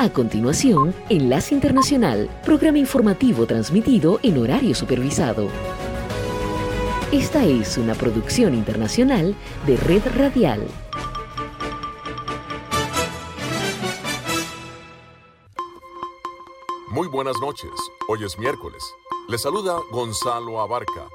A continuación, Enlace Internacional, programa informativo transmitido en horario supervisado. Esta es una producción internacional de Red Radial. Muy buenas noches. Hoy es miércoles. Le saluda Gonzalo Abarca.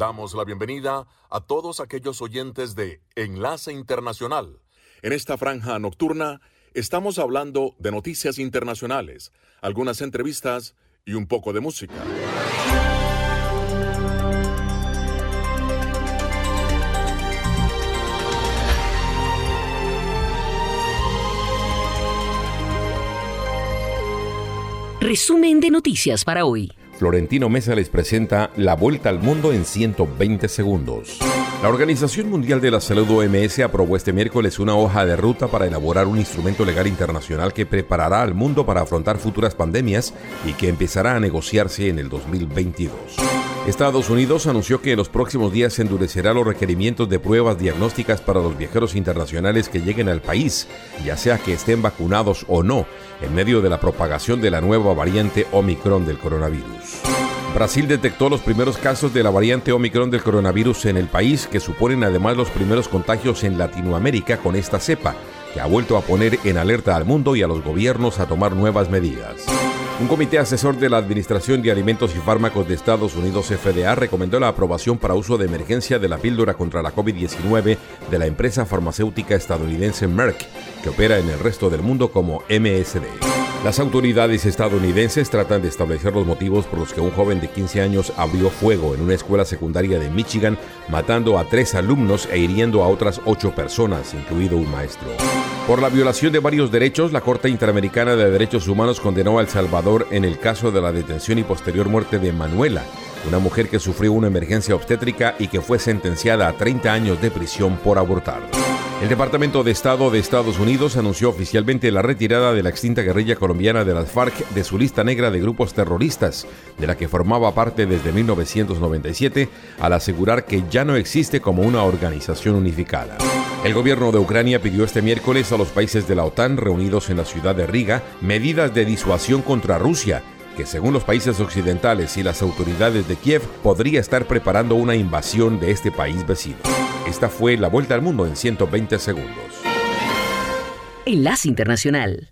Damos la bienvenida a todos aquellos oyentes de Enlace Internacional. En esta franja nocturna estamos hablando de noticias internacionales, algunas entrevistas y un poco de música. Resumen de noticias para hoy. Florentino Mesa les presenta La Vuelta al Mundo en 120 segundos. La Organización Mundial de la Salud OMS aprobó este miércoles una hoja de ruta para elaborar un instrumento legal internacional que preparará al mundo para afrontar futuras pandemias y que empezará a negociarse en el 2022. Estados Unidos anunció que en los próximos días endurecerá los requerimientos de pruebas diagnósticas para los viajeros internacionales que lleguen al país, ya sea que estén vacunados o no, en medio de la propagación de la nueva variante Omicron del coronavirus. Brasil detectó los primeros casos de la variante Omicron del coronavirus en el país, que suponen además los primeros contagios en Latinoamérica con esta cepa, que ha vuelto a poner en alerta al mundo y a los gobiernos a tomar nuevas medidas. Un comité asesor de la Administración de Alimentos y Fármacos de Estados Unidos, FDA, recomendó la aprobación para uso de emergencia de la píldora contra la COVID-19 de la empresa farmacéutica estadounidense Merck, que opera en el resto del mundo como MSD. Las autoridades estadounidenses tratan de establecer los motivos por los que un joven de 15 años abrió fuego en una escuela secundaria de Michigan, matando a tres alumnos e hiriendo a otras ocho personas, incluido un maestro. Por la violación de varios derechos, la Corte Interamericana de Derechos Humanos condenó a El Salvador en el caso de la detención y posterior muerte de Manuela, una mujer que sufrió una emergencia obstétrica y que fue sentenciada a 30 años de prisión por abortar. El Departamento de Estado de Estados Unidos anunció oficialmente la retirada de la extinta guerrilla colombiana de las FARC de su lista negra de grupos terroristas, de la que formaba parte desde 1997, al asegurar que ya no existe como una organización unificada. El gobierno de Ucrania pidió este miércoles a los países de la OTAN reunidos en la ciudad de Riga medidas de disuasión contra Rusia, que según los países occidentales y las autoridades de Kiev podría estar preparando una invasión de este país vecino. Esta fue la vuelta al mundo en 120 segundos. Enlace Internacional.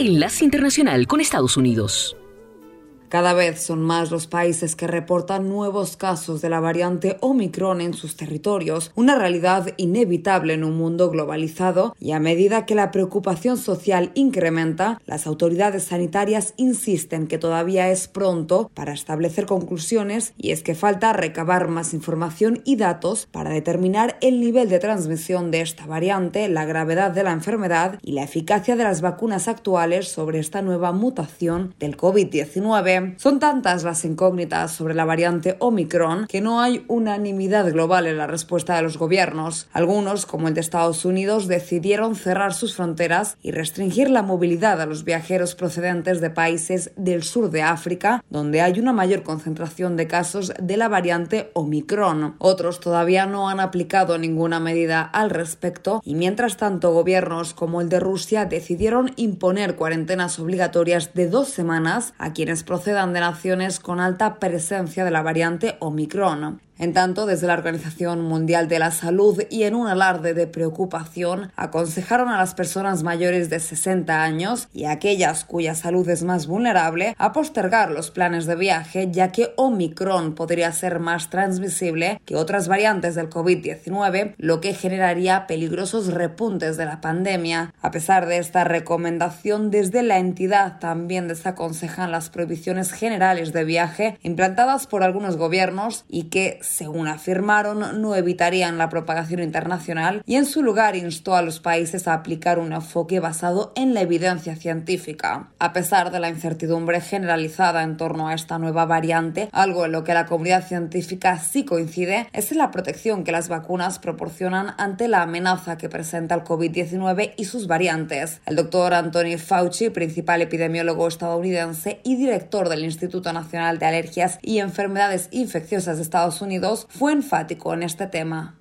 Enlace Internacional con Estados Unidos. Cada vez son más los países que reportan nuevos casos de la variante Omicron en sus territorios, una realidad inevitable en un mundo globalizado y a medida que la preocupación social incrementa, las autoridades sanitarias insisten que todavía es pronto para establecer conclusiones y es que falta recabar más información y datos para determinar el nivel de transmisión de esta variante, la gravedad de la enfermedad y la eficacia de las vacunas actuales sobre esta nueva mutación del COVID-19. Son tantas las incógnitas sobre la variante Omicron que no hay unanimidad global en la respuesta de los gobiernos. Algunos, como el de Estados Unidos, decidieron cerrar sus fronteras y restringir la movilidad a los viajeros procedentes de países del sur de África, donde hay una mayor concentración de casos de la variante Omicron. Otros todavía no han aplicado ninguna medida al respecto y mientras tanto gobiernos como el de Rusia decidieron imponer cuarentenas obligatorias de dos semanas a quienes proceden de naciones con alta presencia de la variante Omicron. En tanto, desde la Organización Mundial de la Salud y en un alarde de preocupación, aconsejaron a las personas mayores de 60 años y a aquellas cuya salud es más vulnerable a postergar los planes de viaje, ya que Omicron podría ser más transmisible que otras variantes del COVID-19, lo que generaría peligrosos repuntes de la pandemia. A pesar de esta recomendación, desde la entidad también desaconsejan las prohibiciones generales de viaje implantadas por algunos gobiernos y que según afirmaron, no evitarían la propagación internacional y en su lugar instó a los países a aplicar un enfoque basado en la evidencia científica. A pesar de la incertidumbre generalizada en torno a esta nueva variante, algo en lo que la comunidad científica sí coincide es en la protección que las vacunas proporcionan ante la amenaza que presenta el COVID-19 y sus variantes. El doctor Anthony Fauci, principal epidemiólogo estadounidense y director del Instituto Nacional de Alergias y Enfermedades Infecciosas de Estados Unidos, fue enfático en este tema.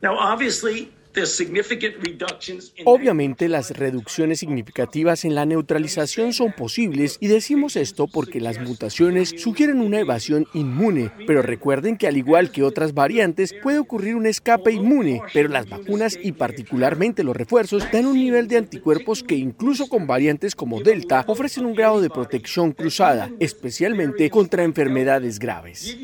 Obviamente las reducciones significativas en la neutralización son posibles y decimos esto porque las mutaciones sugieren una evasión inmune, pero recuerden que al igual que otras variantes puede ocurrir un escape inmune, pero las vacunas y particularmente los refuerzos dan un nivel de anticuerpos que incluso con variantes como Delta ofrecen un grado de protección cruzada, especialmente contra enfermedades graves.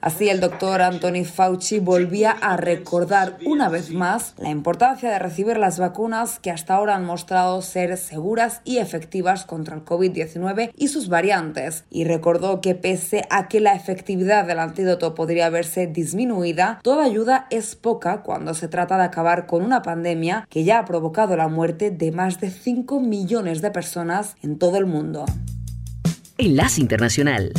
Así el doctor Anthony Fauci volvía a recordar una vez más la importancia de recibir las vacunas que hasta ahora han mostrado ser seguras y efectivas contra el COVID-19 y sus variantes, y recordó que pese a que la efectividad del antídoto podría verse disminuida, toda ayuda es poca cuando se trata de acabar con una pandemia que ya ha provocado la muerte de más de 5 millones de personas en todo el mundo. Enlace Internacional.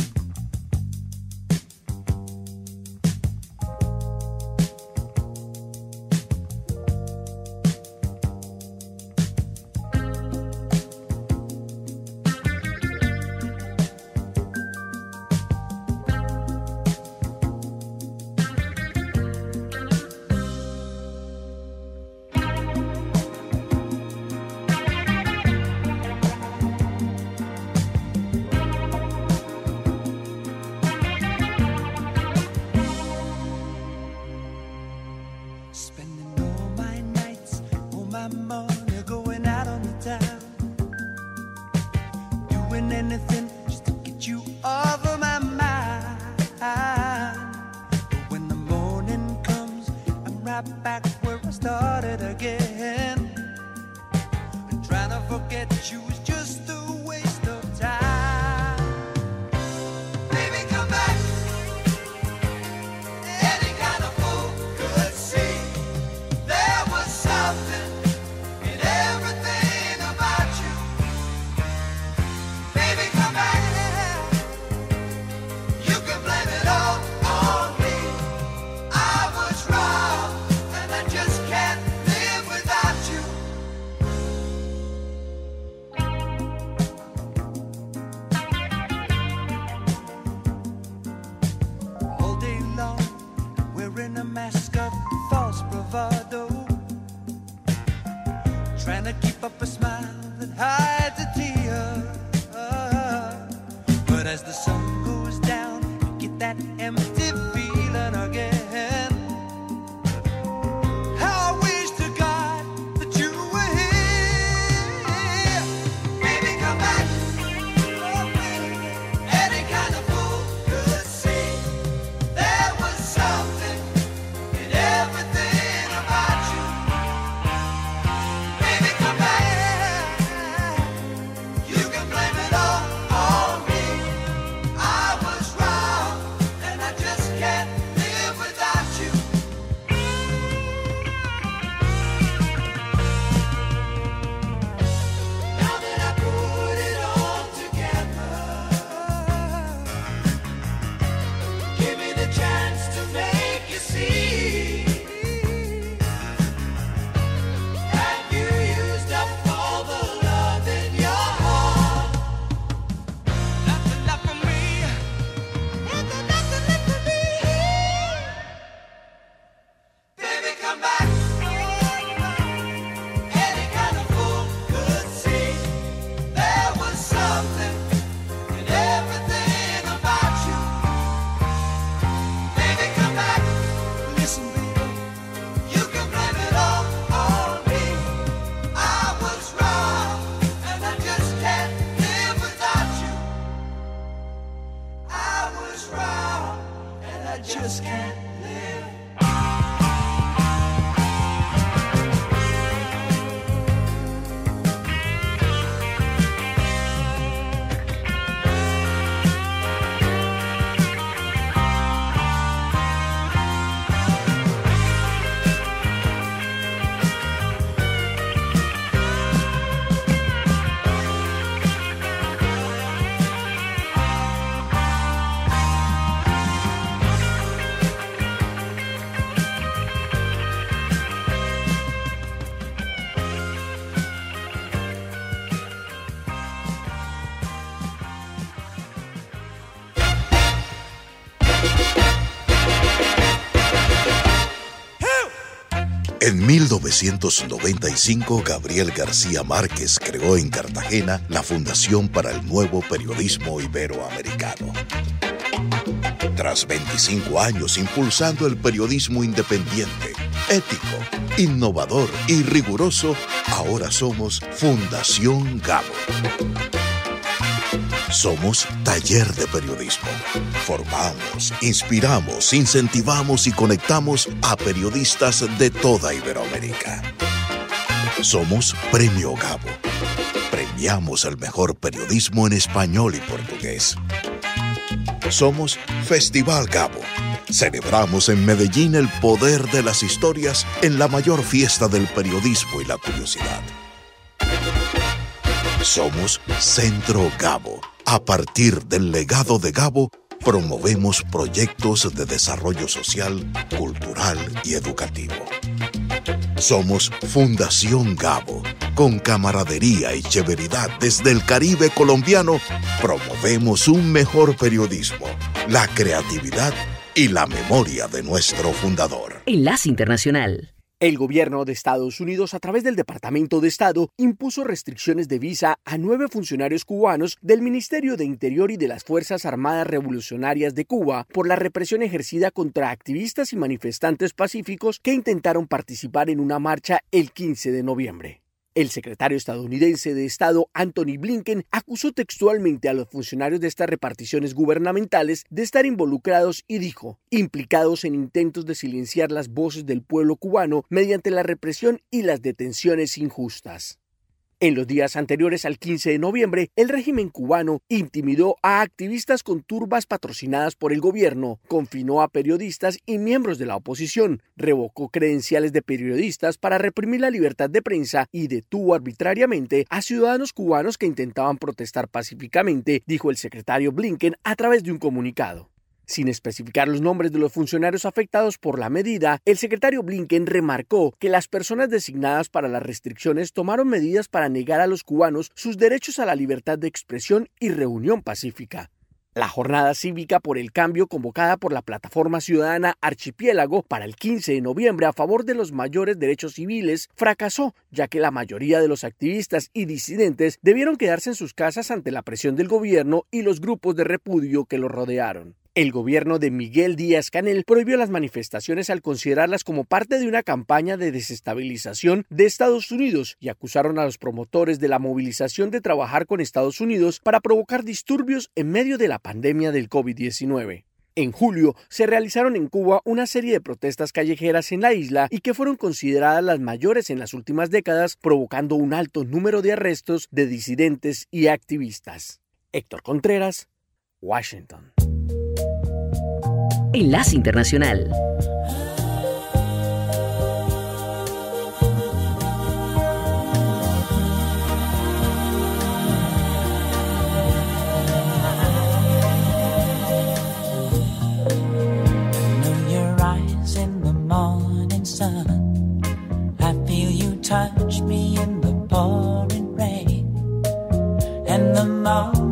1995, Gabriel García Márquez creó en Cartagena la Fundación para el Nuevo Periodismo Iberoamericano. Tras 25 años impulsando el periodismo independiente, ético, innovador y riguroso, ahora somos Fundación Gabo. Somos taller de periodismo. Formamos, inspiramos, incentivamos y conectamos a periodistas de toda Iberoamérica. Somos Premio Gabo. Premiamos el mejor periodismo en español y portugués. Somos Festival Gabo. Celebramos en Medellín el poder de las historias en la mayor fiesta del periodismo y la curiosidad. Somos Centro Gabo. A partir del legado de Gabo, promovemos proyectos de desarrollo social, cultural y educativo. Somos Fundación Gabo. Con camaradería y chéveridad desde el Caribe colombiano, promovemos un mejor periodismo, la creatividad y la memoria de nuestro fundador. Enlace Internacional. El gobierno de Estados Unidos, a través del Departamento de Estado, impuso restricciones de visa a nueve funcionarios cubanos del Ministerio de Interior y de las Fuerzas Armadas Revolucionarias de Cuba por la represión ejercida contra activistas y manifestantes pacíficos que intentaron participar en una marcha el 15 de noviembre. El secretario estadounidense de Estado, Anthony Blinken, acusó textualmente a los funcionarios de estas reparticiones gubernamentales de estar involucrados y dijo, implicados en intentos de silenciar las voces del pueblo cubano mediante la represión y las detenciones injustas. En los días anteriores al 15 de noviembre, el régimen cubano intimidó a activistas con turbas patrocinadas por el gobierno, confinó a periodistas y miembros de la oposición, revocó credenciales de periodistas para reprimir la libertad de prensa y detuvo arbitrariamente a ciudadanos cubanos que intentaban protestar pacíficamente, dijo el secretario Blinken a través de un comunicado. Sin especificar los nombres de los funcionarios afectados por la medida, el secretario Blinken remarcó que las personas designadas para las restricciones tomaron medidas para negar a los cubanos sus derechos a la libertad de expresión y reunión pacífica. La jornada cívica por el cambio convocada por la plataforma ciudadana Archipiélago para el 15 de noviembre a favor de los mayores derechos civiles fracasó, ya que la mayoría de los activistas y disidentes debieron quedarse en sus casas ante la presión del gobierno y los grupos de repudio que los rodearon. El gobierno de Miguel Díaz Canel prohibió las manifestaciones al considerarlas como parte de una campaña de desestabilización de Estados Unidos y acusaron a los promotores de la movilización de trabajar con Estados Unidos para provocar disturbios en medio de la pandemia del COVID-19. En julio se realizaron en Cuba una serie de protestas callejeras en la isla y que fueron consideradas las mayores en las últimas décadas, provocando un alto número de arrestos de disidentes y activistas. Héctor Contreras, Washington. Enlace Internacional. touch me in the pouring rain and the moment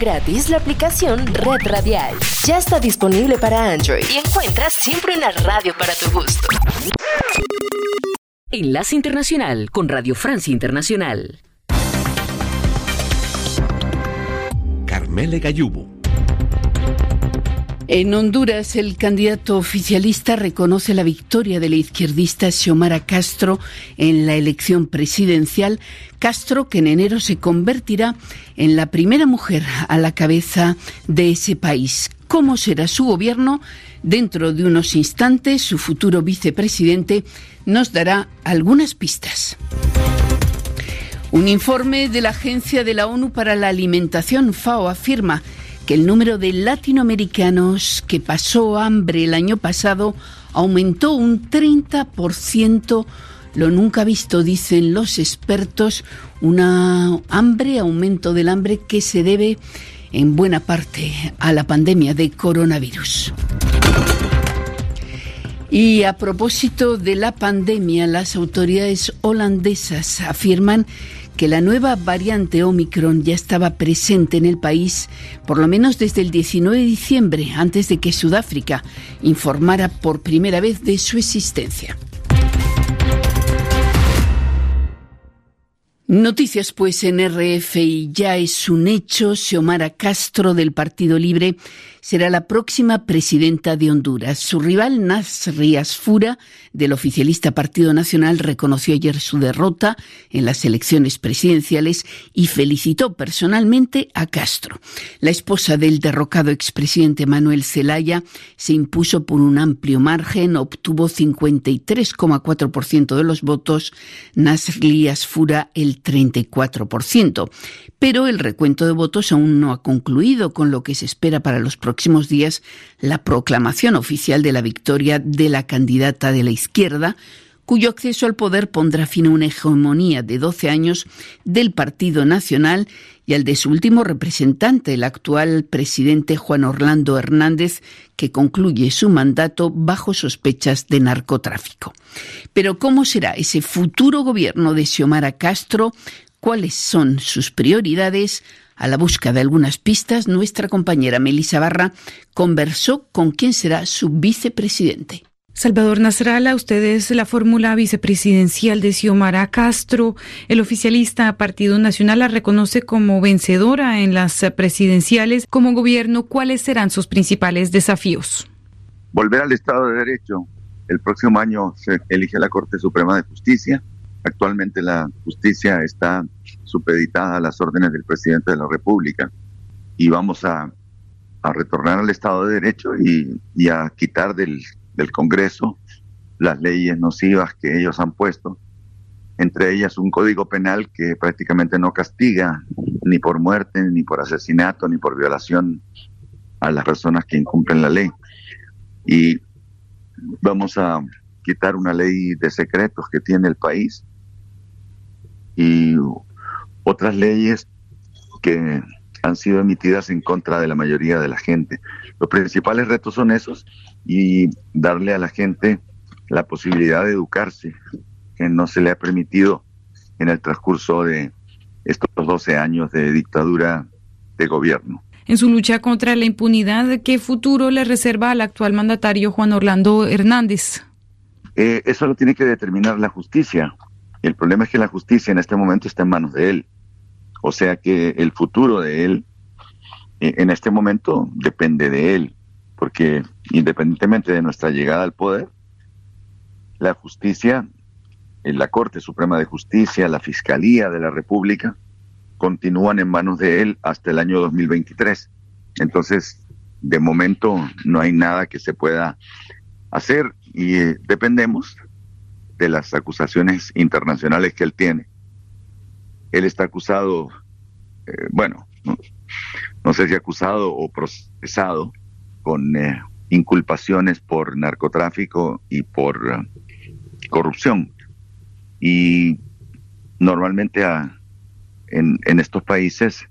gratis la aplicación Red Radial. Ya está disponible para Android y encuentras siempre una radio para tu gusto. Enlace Internacional con Radio Francia Internacional. Carmele Gallubo. En Honduras, el candidato oficialista reconoce la victoria de la izquierdista Xiomara Castro en la elección presidencial. Castro, que en enero se convertirá en la primera mujer a la cabeza de ese país. ¿Cómo será su gobierno? Dentro de unos instantes, su futuro vicepresidente nos dará algunas pistas. Un informe de la Agencia de la ONU para la Alimentación, FAO, afirma que el número de latinoamericanos que pasó hambre el año pasado aumentó un 30%, lo nunca visto, dicen los expertos, una hambre, aumento del hambre que se debe en buena parte a la pandemia de coronavirus. Y a propósito de la pandemia, las autoridades holandesas afirman que la nueva variante Omicron ya estaba presente en el país por lo menos desde el 19 de diciembre, antes de que Sudáfrica informara por primera vez de su existencia. Noticias pues en RFI ya es un hecho. Xiomara Castro del Partido Libre será la próxima presidenta de Honduras. Su rival Nasri Asfura del oficialista Partido Nacional reconoció ayer su derrota en las elecciones presidenciales y felicitó personalmente a Castro. La esposa del derrocado expresidente Manuel Zelaya se impuso por un amplio margen, obtuvo 53,4% de los votos, Nasri Asfura el 34%. Pero el recuento de votos aún no ha concluido, con lo que se espera para los próximos días la proclamación oficial de la victoria de la candidata de la izquierda, cuyo acceso al poder pondrá fin a una hegemonía de 12 años del Partido Nacional y al de su último representante, el actual presidente Juan Orlando Hernández, que concluye su mandato bajo sospechas de narcotráfico. Pero ¿cómo será ese futuro gobierno de Xiomara Castro? ¿Cuáles son sus prioridades? A la busca de algunas pistas, nuestra compañera Melissa Barra conversó con quién será su vicepresidente. Salvador Nasralla, usted es la fórmula vicepresidencial de Xiomara Castro. El oficialista Partido Nacional la reconoce como vencedora en las presidenciales. Como gobierno, ¿cuáles serán sus principales desafíos? Volver al Estado de Derecho. El próximo año se elige la Corte Suprema de Justicia. Actualmente la justicia está supeditada a las órdenes del presidente de la República y vamos a a retornar al Estado de Derecho y, y a quitar del, del Congreso las leyes nocivas que ellos han puesto, entre ellas un código penal que prácticamente no castiga ni por muerte, ni por asesinato, ni por violación a las personas que incumplen la ley. Y vamos a quitar una ley de secretos que tiene el país y otras leyes que han sido emitidas en contra de la mayoría de la gente. Los principales retos son esos y darle a la gente la posibilidad de educarse, que no se le ha permitido en el transcurso de estos 12 años de dictadura de gobierno. En su lucha contra la impunidad, ¿qué futuro le reserva al actual mandatario Juan Orlando Hernández? Eh, eso lo tiene que determinar la justicia. El problema es que la justicia en este momento está en manos de él. O sea que el futuro de él eh, en este momento depende de él, porque independientemente de nuestra llegada al poder, la justicia, en la Corte Suprema de Justicia, la Fiscalía de la República, continúan en manos de él hasta el año 2023. Entonces, de momento no hay nada que se pueda hacer y eh, dependemos de las acusaciones internacionales que él tiene. Él está acusado, eh, bueno, no, sé si acusado o procesado con eh, inculpaciones por narcotráfico y por corrupción. Y normalmente a, en, en estos países,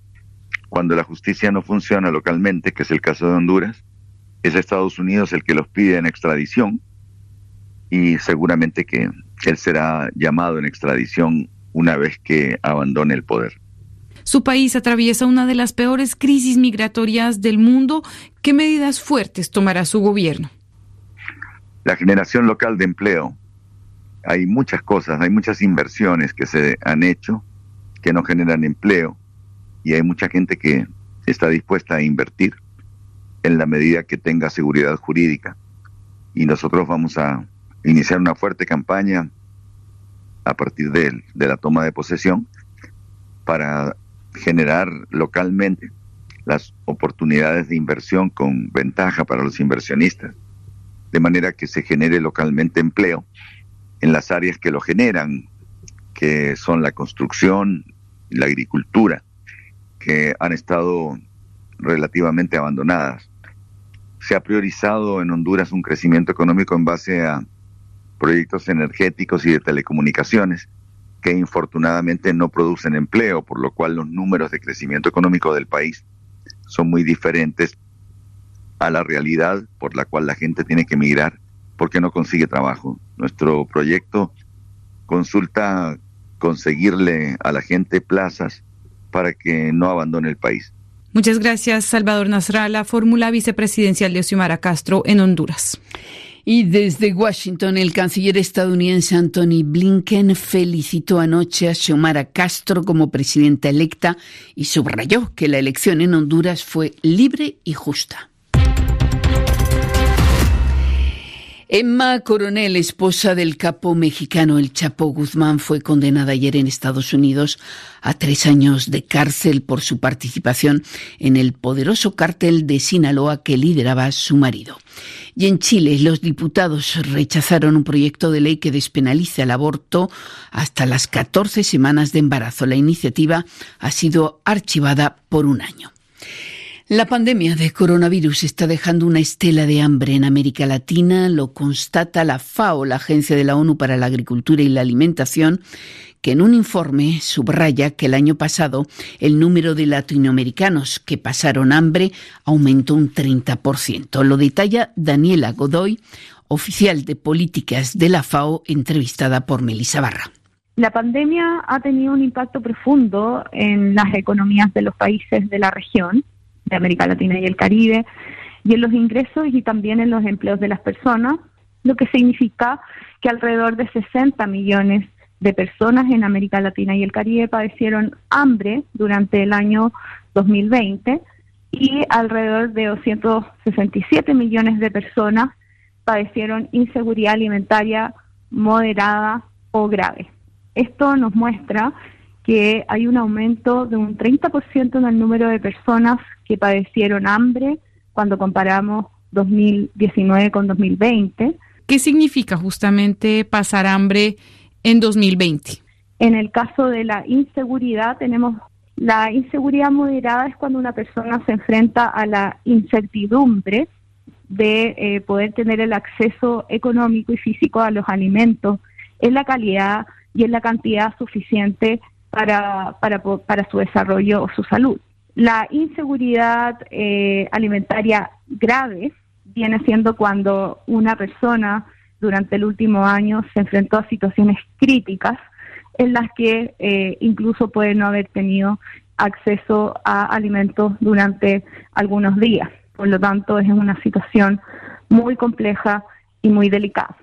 cuando la justicia no funciona localmente, que es el caso de Honduras, es Estados Unidos el que los pide en extradición y seguramente que él será llamado en extradición una vez que abandone el poder. Su país atraviesa una de las peores crisis migratorias del mundo. ¿Qué medidas fuertes tomará su gobierno? La generación local de empleo. Hay muchas cosas, hay muchas inversiones que se han hecho que no generan empleo y hay mucha gente que está dispuesta a invertir en la medida que tenga seguridad jurídica. Y nosotros vamos a iniciar una fuerte campaña a partir de, de la toma de posesión para generar localmente las oportunidades de inversión con ventaja para los inversionistas, de manera que se genere localmente empleo en las áreas que lo generan, que son la construcción, la agricultura, que han estado relativamente abandonadas. Se ha priorizado en Honduras un crecimiento económico en base a proyectos energéticos y de telecomunicaciones que infortunadamente no producen empleo, por lo cual los números de crecimiento económico del país son muy diferentes a la realidad por la cual la gente tiene que emigrar porque no consigue trabajo. Nuestro proyecto consulta conseguirle a la gente plazas para que no abandone el país. Muchas gracias, Salvador Nasralla, fórmula vicepresidencial de Xiomara Castro en Honduras. Y desde Washington, el canciller estadounidense Anthony Blinken felicitó anoche a Xiomara Castro como presidenta electa y subrayó que la elección en Honduras fue libre y justa. Emma Coronel, esposa del capo mexicano El Chapo Guzmán, fue condenada ayer en Estados Unidos a tres años de cárcel por su participación en el poderoso cártel de Sinaloa que lideraba su marido. Y en Chile, los diputados rechazaron un proyecto de ley que despenaliza el aborto hasta las 14 semanas de embarazo. La iniciativa ha sido archivada por un año. La pandemia de coronavirus está dejando una estela de hambre en América Latina, lo constata la FAO, la Agencia de la ONU para la Agricultura y la Alimentación, que en un informe subraya que el año pasado el número de latinoamericanos que pasaron hambre aumentó un 30%. Lo detalla Daniela Godoy, oficial de políticas de la FAO, entrevistada por Melissa Barra. La pandemia ha tenido un impacto profundo en las economías de los países de la región de América Latina y el Caribe, y en los ingresos y también en los empleos de las personas, lo que significa que alrededor de 60 millones de personas en América Latina y el Caribe padecieron hambre durante el año 2020 y alrededor de 267 millones de personas padecieron inseguridad alimentaria moderada o grave. Esto nos muestra que hay un aumento de un 30% en el número de personas que padecieron hambre cuando comparamos 2019 con 2020. ¿Qué significa justamente pasar hambre en 2020? En el caso de la inseguridad, tenemos la inseguridad moderada es cuando una persona se enfrenta a la incertidumbre de eh, poder tener el acceso económico y físico a los alimentos en la calidad y en la cantidad suficiente para, para, para su desarrollo o su salud. La inseguridad eh, alimentaria grave viene siendo cuando una persona durante el último año se enfrentó a situaciones críticas en las que eh, incluso puede no haber tenido acceso a alimentos durante algunos días. Por lo tanto, es una situación muy compleja y muy delicada.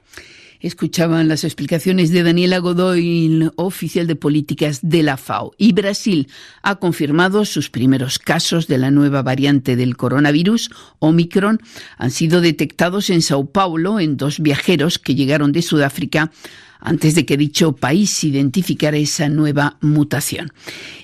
Escuchaban las explicaciones de Daniela Godoy, oficial de políticas de la FAO. Y Brasil ha confirmado sus primeros casos de la nueva variante del coronavirus, Omicron, han sido detectados en Sao Paulo en dos viajeros que llegaron de Sudáfrica antes de que dicho país identificara esa nueva mutación.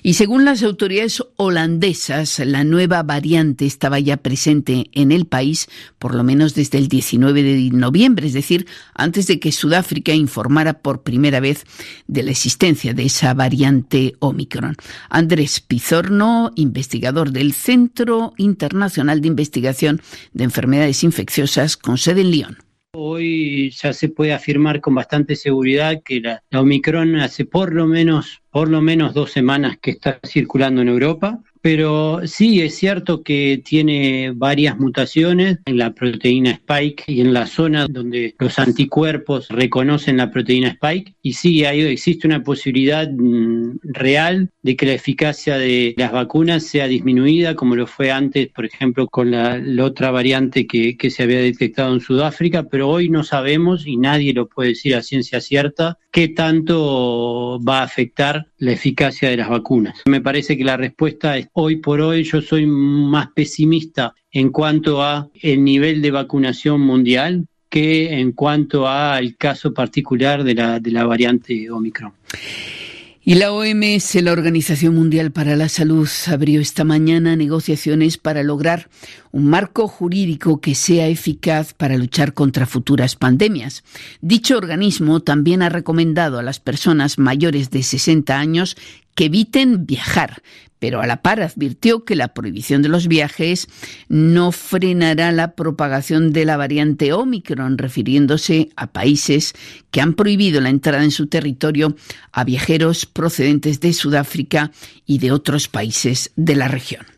Y según las autoridades holandesas, la nueva variante estaba ya presente en el país por lo menos desde el 19 de noviembre, es decir, antes de que Sudáfrica informara por primera vez de la existencia de esa variante Omicron. Andrés Pizorno, investigador del Centro Internacional de Investigación de Enfermedades Infecciosas con sede en Lyon. Hoy ya se puede afirmar con bastante seguridad que la, Omicron hace por lo menos por lo menos dos semanas que está circulando en Europa pero sí es cierto que tiene varias mutaciones en la proteína Spike y en la zona donde los anticuerpos reconocen la proteína Spike. Y sí, hay, existe una posibilidad mm, real de que la eficacia de las vacunas sea disminuida, como lo fue antes, por ejemplo, con la, otra variante que, que se había detectado en Sudáfrica, pero hoy no sabemos y nadie lo puede decir a ciencia cierta qué tanto va a afectar la eficacia de las vacunas. Me parece que la respuesta es hoy por hoy yo soy más pesimista en cuanto a el nivel de vacunación mundial que en cuanto al caso particular de la, de la variante Omicron. Y la OMS, la Organización Mundial para la Salud, abrió esta mañana negociaciones para lograr un marco jurídico que sea eficaz para luchar contra futuras pandemias. Dicho organismo también ha recomendado a las personas mayores de 60 años que eviten viajar, pero a la par advirtió que la prohibición de los viajes no frenará la propagación de la variante Omicron, refiriéndose a países que han prohibido la entrada en su territorio a viajeros procedentes de Sudáfrica y de otros países de la región.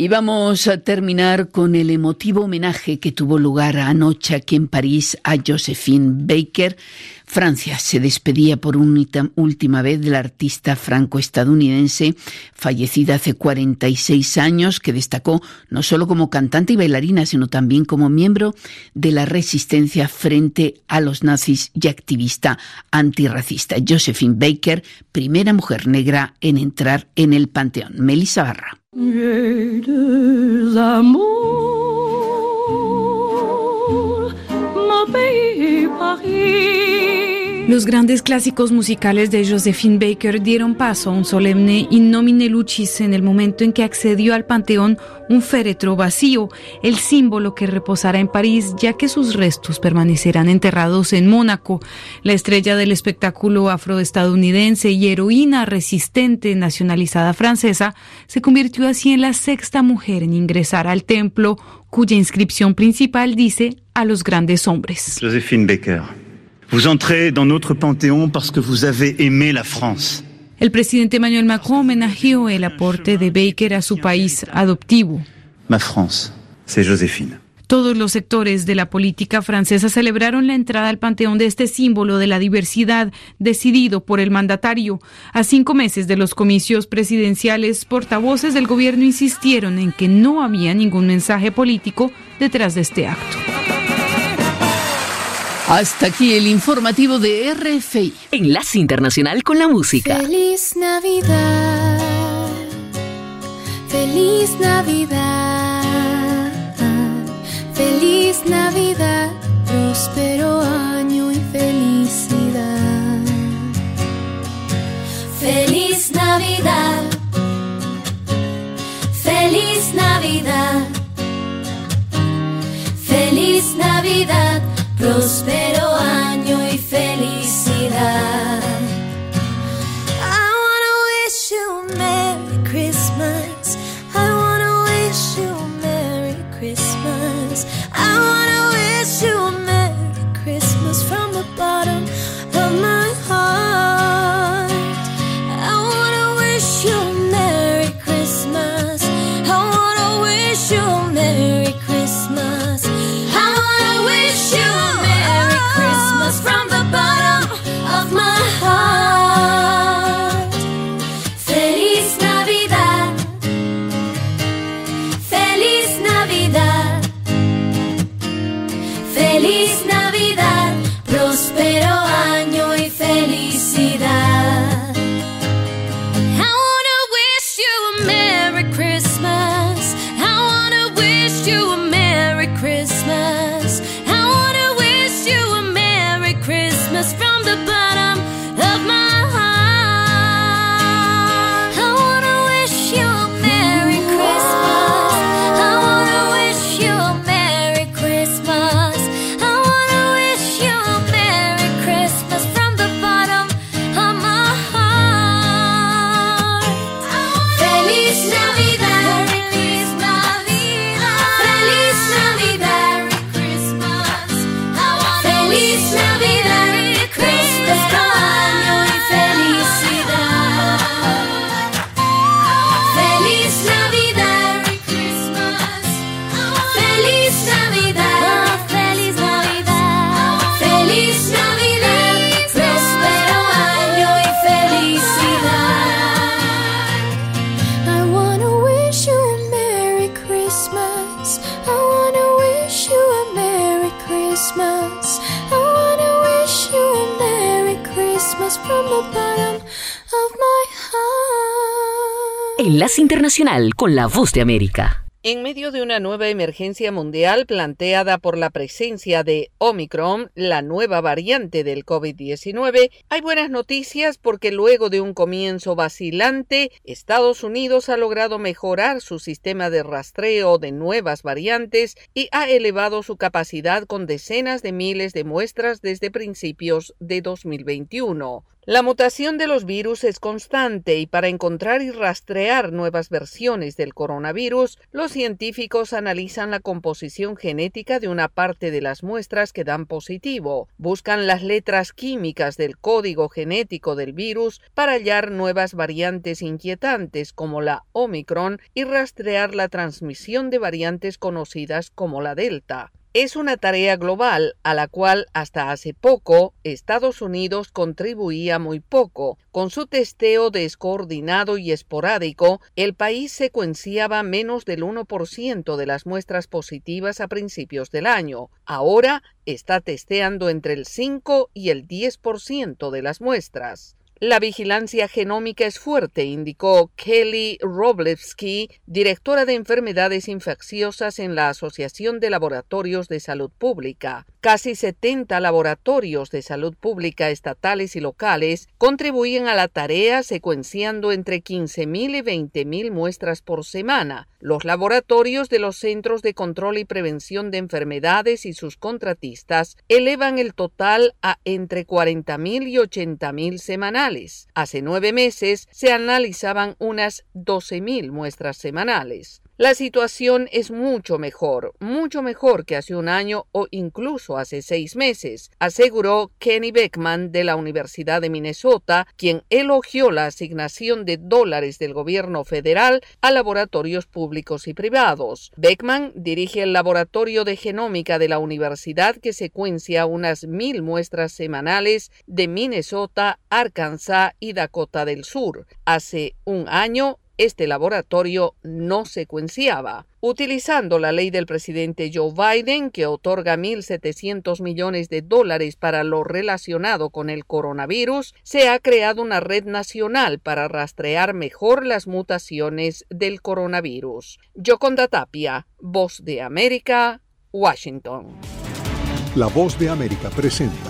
Y vamos a terminar con el emotivo homenaje que tuvo lugar anoche aquí en París a Josephine Baker. Francia se despedía por última vez de la artista franco-estadounidense fallecida hace 46 años, que destacó no solo como cantante y bailarina, sino también como miembro de la resistencia frente a los nazis y activista antirracista. Josephine Baker, primera mujer negra en entrar en el panteón. Melissa Barra. J'ai deux amours, mon pays Paris. Los grandes clásicos musicales de Josephine Baker dieron paso a un solemne in nomine lucis en el momento en que accedió al panteón un féretro vacío, el símbolo que reposará en París, ya que sus restos permanecerán enterrados en Mónaco. La estrella del espectáculo afroestadounidense y heroína resistente nacionalizada francesa se convirtió así en la sexta mujer en ingresar al templo, cuya inscripción principal dice a los grandes hombres. Josephine Baker. Vous entrez dans notre panthéon parce que vous avez aimé la France. El presidente Emmanuel Macron homenajeó el aporte de Baker a su país adoptivo. Ma France, c'est Joséphine. Todos los sectores de la política francesa celebraron la entrada al panteón de este símbolo de la diversidad decidido por el mandatario. A cinco meses de los comicios presidenciales, portavoces del gobierno insistieron en que no había ningún mensaje político detrás de este acto. Hasta aquí el informativo de RFI. Enlace Internacional con la Música. Feliz Navidad. Feliz Navidad. Feliz Navidad. Próspero año y felicidad. Feliz Navidad. Navidad. Internacional con la Voz de América. En medio de una nueva emergencia mundial planteada por la presencia de Omicron, la nueva variante del COVID-19, hay buenas noticias porque luego de un comienzo vacilante, Estados Unidos ha logrado mejorar su sistema de rastreo de nuevas variantes y ha elevado su capacidad con decenas de miles de muestras desde principios de 2021. La mutación de los virus es constante y para encontrar y rastrear nuevas versiones del coronavirus, los científicos analizan la composición genética de una parte de las muestras que dan positivo, buscan las letras químicas del código genético del virus para hallar nuevas variantes inquietantes como la Omicron y rastrear la transmisión de variantes conocidas como la Delta. Es una tarea global a la cual hasta hace poco Estados Unidos contribuía muy poco. Con su testeo descoordinado y esporádico, el país secuenciaba menos del 1% de las muestras positivas a principios del año. Ahora está testeando entre el 5 y el 10% de las muestras. La vigilancia genómica es fuerte, indicó Kelly Roblewski, directora de enfermedades infecciosas en la Asociación de Laboratorios de Salud Pública. Casi 70 laboratorios de salud pública estatales y locales contribuyen a la tarea secuenciando entre 15.000 y 20.000 muestras por semana. Los laboratorios de los Centros de Control y Prevención de Enfermedades y sus contratistas elevan el total a entre 40.000 y 80.000 semanales. Hace nueve meses se analizaban unas 12.000 muestras semanales. La situación es mucho mejor, mucho mejor que hace un año o incluso hace seis meses, aseguró Kenny Beckman de la Universidad de Minnesota, quien elogió la asignación de dólares del gobierno federal a laboratorios públicos y privados. Beckman dirige el laboratorio de genómica de la universidad que secuencia unas mil muestras semanales de Minnesota, Arkansas y Dakota del Sur. Hace un año este laboratorio no secuenciaba. Utilizando la ley del presidente Joe Biden, que otorga 1.700 millones de dólares para lo relacionado con el coronavirus, se ha creado una red nacional para rastrear mejor las mutaciones del coronavirus. Yoconda Tapia, Voz de América, Washington. La Voz de América presenta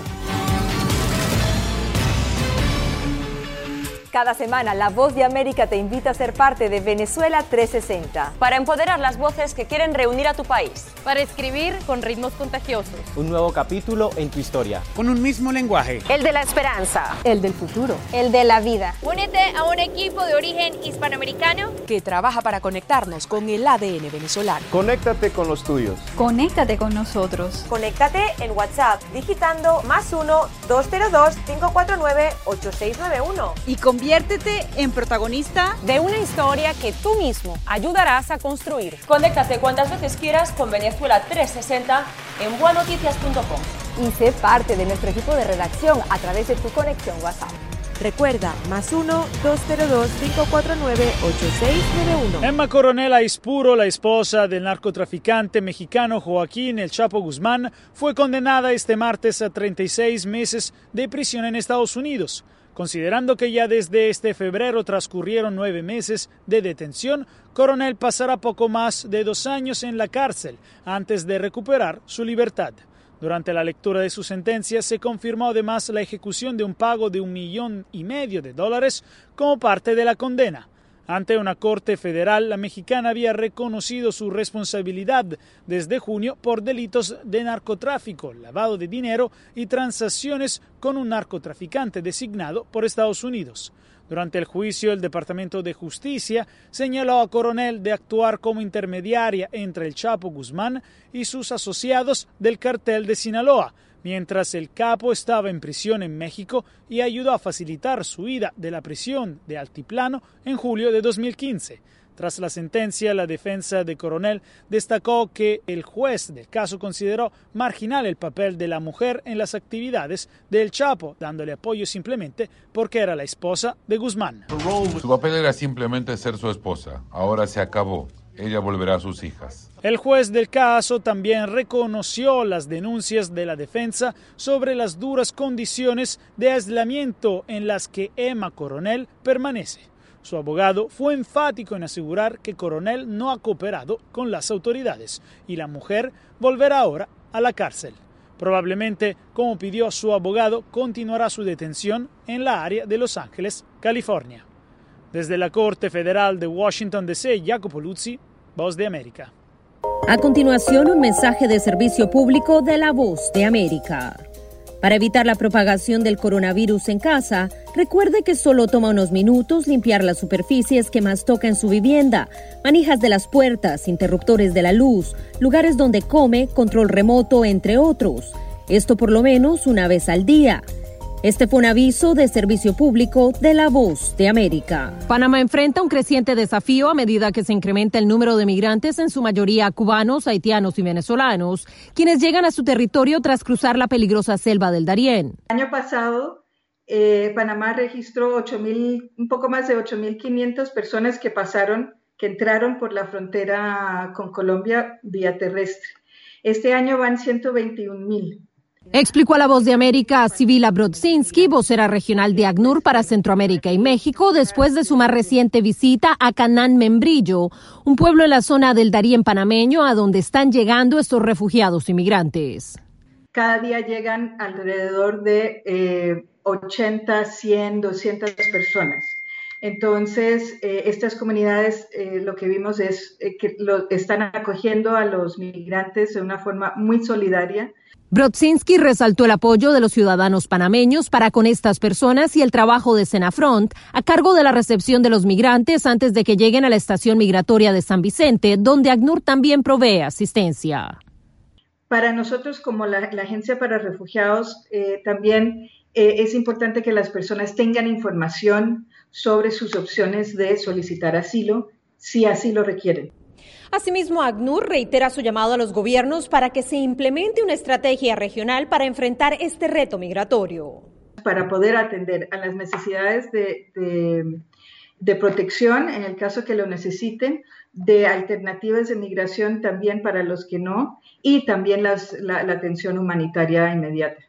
Cada semana La Voz de América te invita a ser parte de Venezuela 360. Para empoderar las voces que quieren reunir a tu país. Para escribir con ritmos contagiosos. Un nuevo capítulo en tu historia. Con un mismo lenguaje. El de la esperanza. El del futuro. El de la vida. Únete a un equipo de origen hispanoamericano que trabaja para conectarnos con el ADN venezolano. Conéctate con los tuyos. Conéctate con nosotros. Conéctate en WhatsApp digitando más 1-202-549-8691. Y conviértete en protagonista de una historia que tú mismo ayudarás a construir. Conéctate cuantas veces quieras con Venezuela 360 en buenoticias.com. Y sé parte de nuestro equipo de redacción a través de tu conexión WhatsApp. Recuerda, más 1-202-549-8691. Emma Coronel Aispuro, la esposa del narcotraficante mexicano Joaquín El Chapo Guzmán, fue condenada este martes a 36 meses de prisión en Estados Unidos. Considerando que ya desde este febrero transcurrieron nueve meses de detención, Coronel pasará poco más de dos años en la cárcel antes de recuperar su libertad. Durante la lectura de su sentencia se confirmó además la ejecución de un pago de un millón y medio de dólares como parte de la condena. Ante una corte federal, la mexicana había reconocido su responsabilidad desde junio por delitos de narcotráfico, lavado de dinero y transacciones con un narcotraficante designado por Estados Unidos. Durante el juicio, el Departamento de Justicia señaló a Coronel de actuar como intermediaria entre el Chapo Guzmán y sus asociados del cartel de Sinaloa, mientras el capo estaba en prisión en México y ayudó a facilitar su ida de la prisión de Altiplano en julio de 2015. Tras la sentencia, la defensa de Coronel destacó que el juez del caso consideró marginal el papel de la mujer en las actividades del Chapo, dándole apoyo simplemente porque era la esposa de Guzmán. Su papel era simplemente ser su esposa. Ahora se acabó. Ella volverá a sus hijas. El juez del caso también reconoció las denuncias de la defensa sobre las duras condiciones de aislamiento en las que Emma Coronel permanece. Su abogado fue enfático en asegurar que Coronel no ha cooperado con las autoridades y la mujer volverá ahora a la cárcel. Probablemente, como pidió su abogado, continuará su detención en la área de Los Ángeles, California. Desde la Corte Federal de Washington, D.C., Jacopo Luzzi, Voz de América. A continuación, un mensaje de servicio público de la Voz de América. Para evitar la propagación del coronavirus en casa, recuerde que solo toma unos minutos limpiar las superficies que más toca en su vivienda, manijas de las puertas, interruptores de la luz, lugares donde come, control remoto, entre otros. Esto por lo menos una vez al día. Este fue un aviso de servicio público de La Voz de América. Panamá enfrenta un creciente desafío a medida que se incrementa el número de migrantes, en su mayoría cubanos, haitianos y venezolanos, quienes llegan a su territorio tras cruzar la peligrosa selva del Darién. El año pasado, eh, Panamá registró 8, un poco más de 8.500 personas que pasaron, que entraron por la frontera con Colombia vía terrestre. Este año van 121.000. Explicó a la voz de América Sibila Brodzinski, vocera regional de ACNUR para Centroamérica y México, después de su más reciente visita a Canán Membrillo, un pueblo en la zona del Darién panameño, a donde están llegando estos refugiados inmigrantes. Cada día llegan alrededor de eh, 80, 100, 200 personas. Entonces, eh, estas comunidades eh, lo que vimos es eh, que lo, están acogiendo a los migrantes de una forma muy solidaria. Brodzinski resaltó el apoyo de los ciudadanos panameños para con estas personas y el trabajo de Senafront a cargo de la recepción de los migrantes antes de que lleguen a la estación migratoria de San Vicente, donde ACNUR también provee asistencia. Para nosotros, como la, la Agencia para Refugiados, eh, también es importante que las personas tengan información sobre sus opciones de solicitar asilo, si así lo requieren. Asimismo, ACNUR reitera su llamado a los gobiernos para que se implemente una estrategia regional para enfrentar este reto migratorio. Para poder atender a las necesidades de, de, de protección, en el caso que lo necesiten, de alternativas de migración también para los que no, y también las, la, la atención humanitaria inmediata.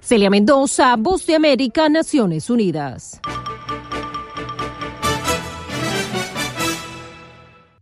Celia Mendoza, Voz de América, Naciones Unidas.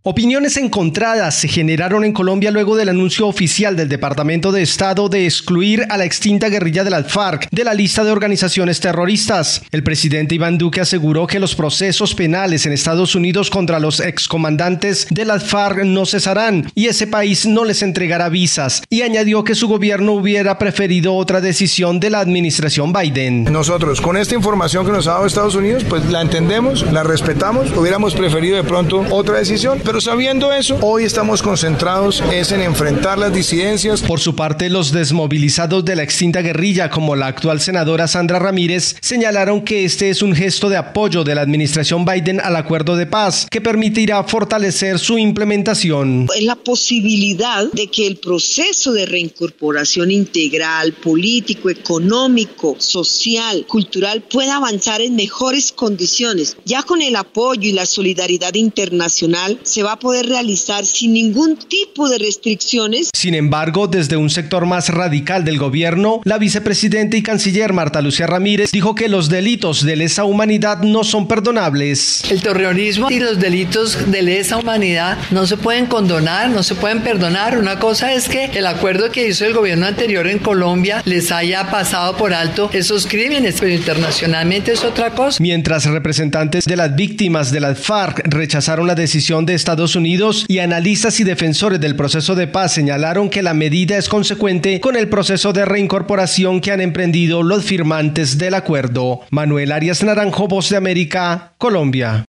Opiniones encontradas se generaron en Colombia luego del anuncio oficial del Departamento de Estado de excluir a la extinta guerrilla de las FARC de la lista de organizaciones terroristas. El presidente Iván Duque aseguró que los procesos penales en Estados Unidos contra los excomandantes de las FARC no cesarán y ese país no les entregará visas y añadió que su gobierno hubiera preferido otra decisión de la administración Biden. Nosotros con esta información que nos ha dado Estados Unidos, pues la entendemos, la respetamos, hubiéramos preferido de pronto otra decisión, pero sabiendo eso, hoy estamos concentrados es en enfrentar las disidencias. Por su parte, los desmovilizados de la extinta guerrilla, como la actual senadora Sandra Ramírez, señalaron que este es un gesto de apoyo de la administración Biden al acuerdo de paz, que permitirá fortalecer su implementación. Es la posibilidad de que el proceso de reincorporación integral, político, económico, social, cultural pueda avanzar en mejores condiciones. Ya con el apoyo y la solidaridad internacional se va a poder realizar sin ningún tipo de restricciones. Sin embargo, desde un sector más radical del gobierno, la vicepresidenta y canciller Marta Lucía Ramírez dijo que los delitos de lesa humanidad no son perdonables. El terrorismo y los delitos de lesa humanidad no se pueden condonar, no se pueden perdonar. Una cosa es que el acuerdo que hizo el gobierno anterior en Colombia les haya pasado por alto esos crímenes, pero internacionalmente es otra cosa. Mientras representantes de las víctimas de las FARC rechazaron la decisión de Estados Unidos y analistas y defensores del proceso de paz señalaron que la medida es consecuente con el proceso de reincorporación que han emprendido los firmantes del acuerdo. Manuel Arias Naranjo, Voz de América, Colombia.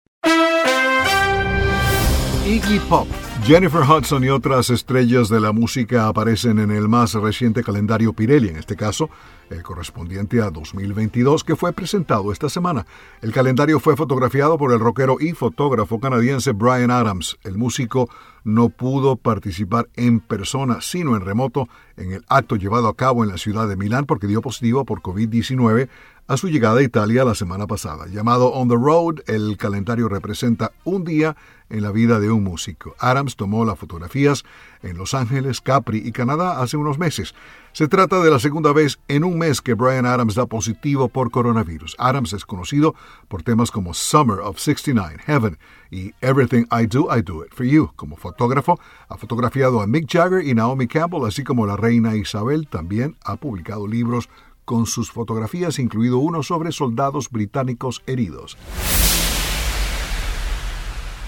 Jennifer Hudson y otras estrellas de la música aparecen en el más reciente calendario Pirelli, en este caso el correspondiente a 2022 que fue presentado esta semana. El calendario fue fotografiado por el rockero y fotógrafo canadiense Brian Adams. El músico no pudo participar en persona, sino en remoto, en el acto llevado a cabo en la ciudad de Milán porque dio positivo por COVID-19 a su llegada a Italia la semana pasada. Llamado On the Road, el calendario representa un día en la vida de un músico. Adams tomó las fotografías en Los Ángeles, Capri y Canadá hace unos meses. Se trata de la segunda vez en un mes que Brian Adams da positivo por coronavirus. Adams es conocido por temas como Summer of 69, Heaven y Everything I Do, I Do It For You. Como fotógrafo, ha fotografiado a Mick Jagger y Naomi Campbell, así como la reina Isabel. También ha publicado libros con sus fotografías, incluido uno sobre soldados británicos heridos.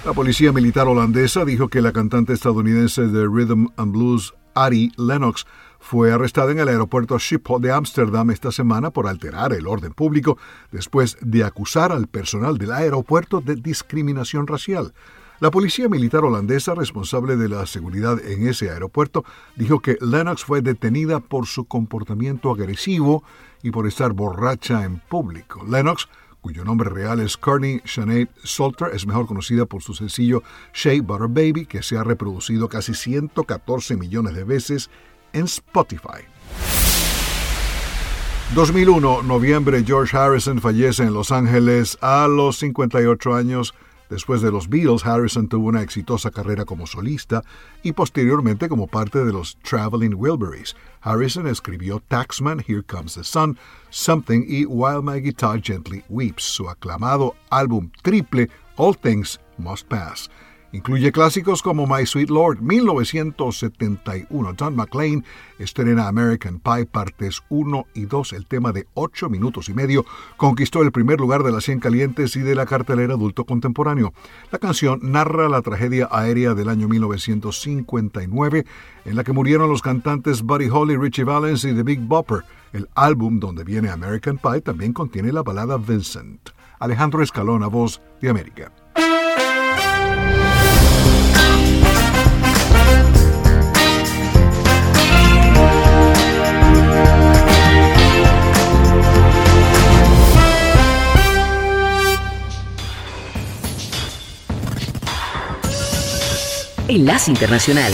La policía militar holandesa dijo que la cantante estadounidense de Rhythm and Blues, Ari Lennox, fue arrestada en el aeropuerto Schiphol de Ámsterdam esta semana por alterar el orden público después de acusar al personal del aeropuerto de discriminación racial. La policía militar holandesa responsable de la seguridad en ese aeropuerto dijo que Lennox fue detenida por su comportamiento agresivo y por estar borracha en público. Lennox, cuyo nombre real es Courtney Sinead Salter, es mejor conocida por su sencillo Shea Butter Baby, que se ha reproducido casi 114 millones de veces en Spotify. 2001, noviembre, George Harrison fallece en Los Ángeles a los 58 años. Después de los Beatles, Harrison tuvo una exitosa carrera como solista y posteriormente como parte de los Traveling Wilburys. Harrison escribió Taxman, Here Comes the Sun, Something y While My Guitar Gently Weeps, su aclamado álbum triple All Things Must Pass. Incluye clásicos como My Sweet Lord, 1971. John McClane estrena American Pie, partes 1 y 2. El tema de 8 minutos y medio conquistó el primer lugar de las 100 calientes y de la cartelera adulto contemporáneo. La canción narra la tragedia aérea del año 1959, en la que murieron los cantantes Buddy Holly, Richie Valens y The Big Bopper. El álbum donde viene American Pie también contiene la balada Vincent. Alejandro Escalona, voz de América. Enlace Internacional.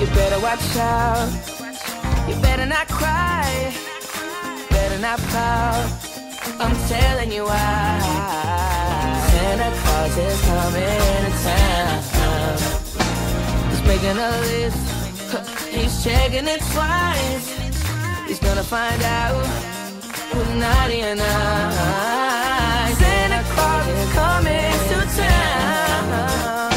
You better watch out. You better not cry. Better not pout. I'm telling you why. Santa Claus is coming to town. He's making a list. He's checking it twice. He's gonna find out naughty and nice. Santa Claus is coming to town.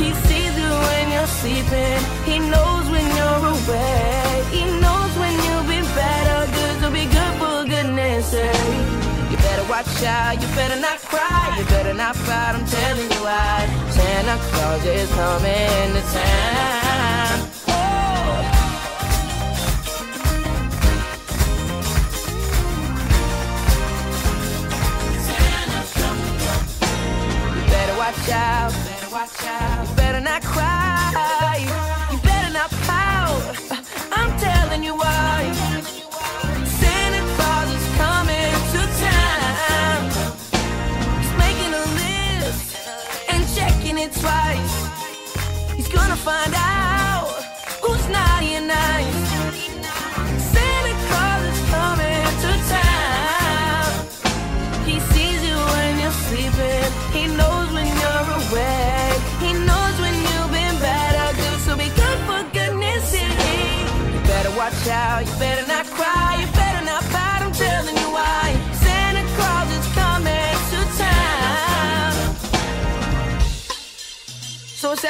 He sees you when you're sleeping. He knows when you're awake. He knows when been bad or good. So be good for goodness sake. You better watch out. You better not cry. You better not fight. I'm telling you why. Santa Claus is coming to town. Better watch out. Better not cry.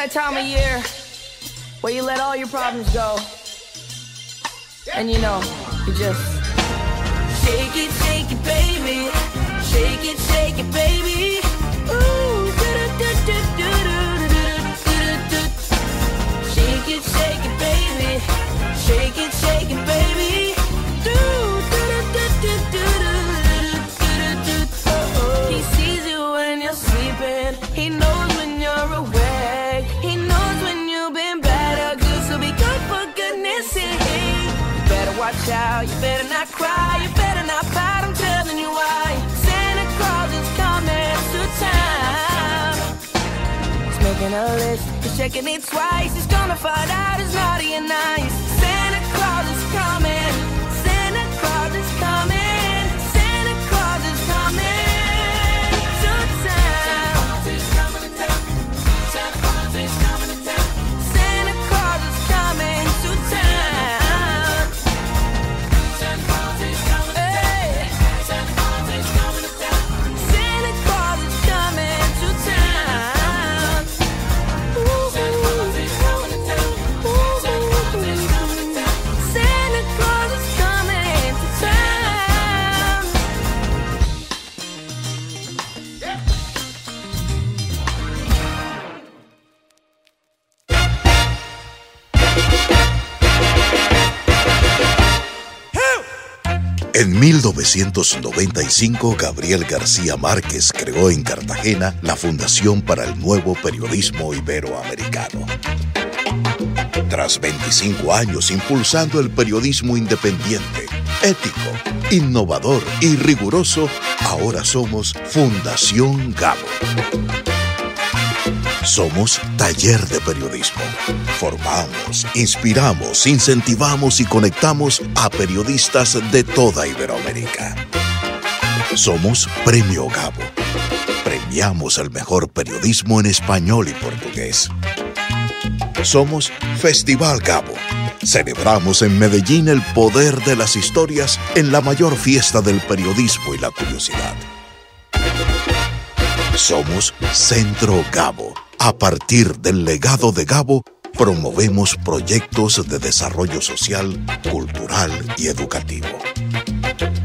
That time of year where you let all your problems go. And you know, you just shake it, shake it, baby. Shake it, shake it, baby. Ooh, do-do-do-do-do-do-do-do-do. Shake it, shake it, baby. Shake it, shake it, baby. Out. You better not cry. You better not fight. I'm telling you why. Santa Claus is coming to town. He's making a list. He's checking it twice. He's gonna find out it's naughty and nice. 1995, Gabriel García Márquez creó en Cartagena la Fundación para el Nuevo Periodismo Iberoamericano. Tras 25 años impulsando el periodismo independiente, ético, innovador y riguroso, ahora somos Fundación Gabo. Somos taller de periodismo. Formamos, inspiramos, incentivamos y conectamos a periodistas de toda Iberoamérica. Somos Premio Gabo. Premiamos el mejor periodismo en español y portugués. Somos Festival Gabo. Celebramos en Medellín el poder de las historias en la mayor fiesta del periodismo y la curiosidad. Somos Centro Gabo. A partir del legado de Gabo, promovemos proyectos de desarrollo social, cultural y educativo.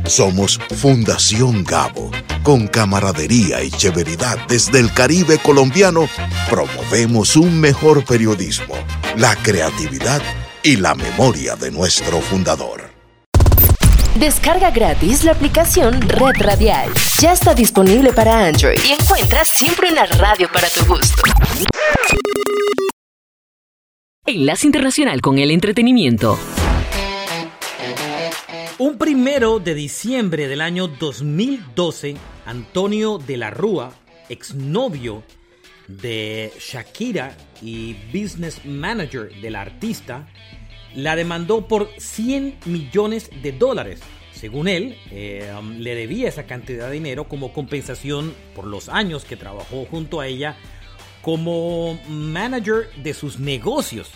Somos Fundación Gabo. Con camaradería y chéveridad desde el Caribe colombiano, promovemos un mejor periodismo, la creatividad y la memoria de nuestro fundador. Descarga gratis la aplicación Red Radial. Ya está disponible para Android y encuentras siempre una radio para tu gusto. Enlace Internacional con el Entretenimiento. Un primero de diciembre del año 2012, Antonio de la Rúa, exnovio de Shakira y business manager del artista, la demandó por 100 millones de dólares. Según él, eh, um, le debía esa cantidad de dinero como compensación por los años que trabajó junto a ella como manager de sus negocios.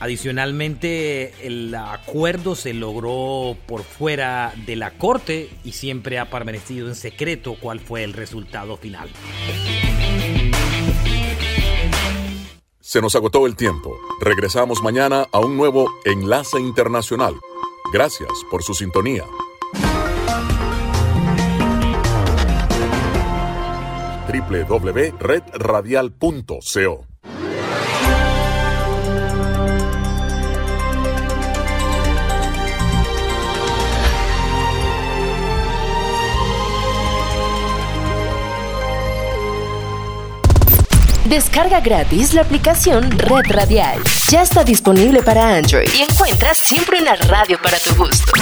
Adicionalmente, el acuerdo se logró por fuera de la corte y siempre ha permanecido en secreto cuál fue el resultado final. Se nos agotó el tiempo. Regresamos mañana a un nuevo Enlace Internacional. Gracias por su sintonía. www.redradial.co Descarga gratis la aplicación Red Radial. Ya está disponible para Android y encuentras siempre una radio para tu gusto.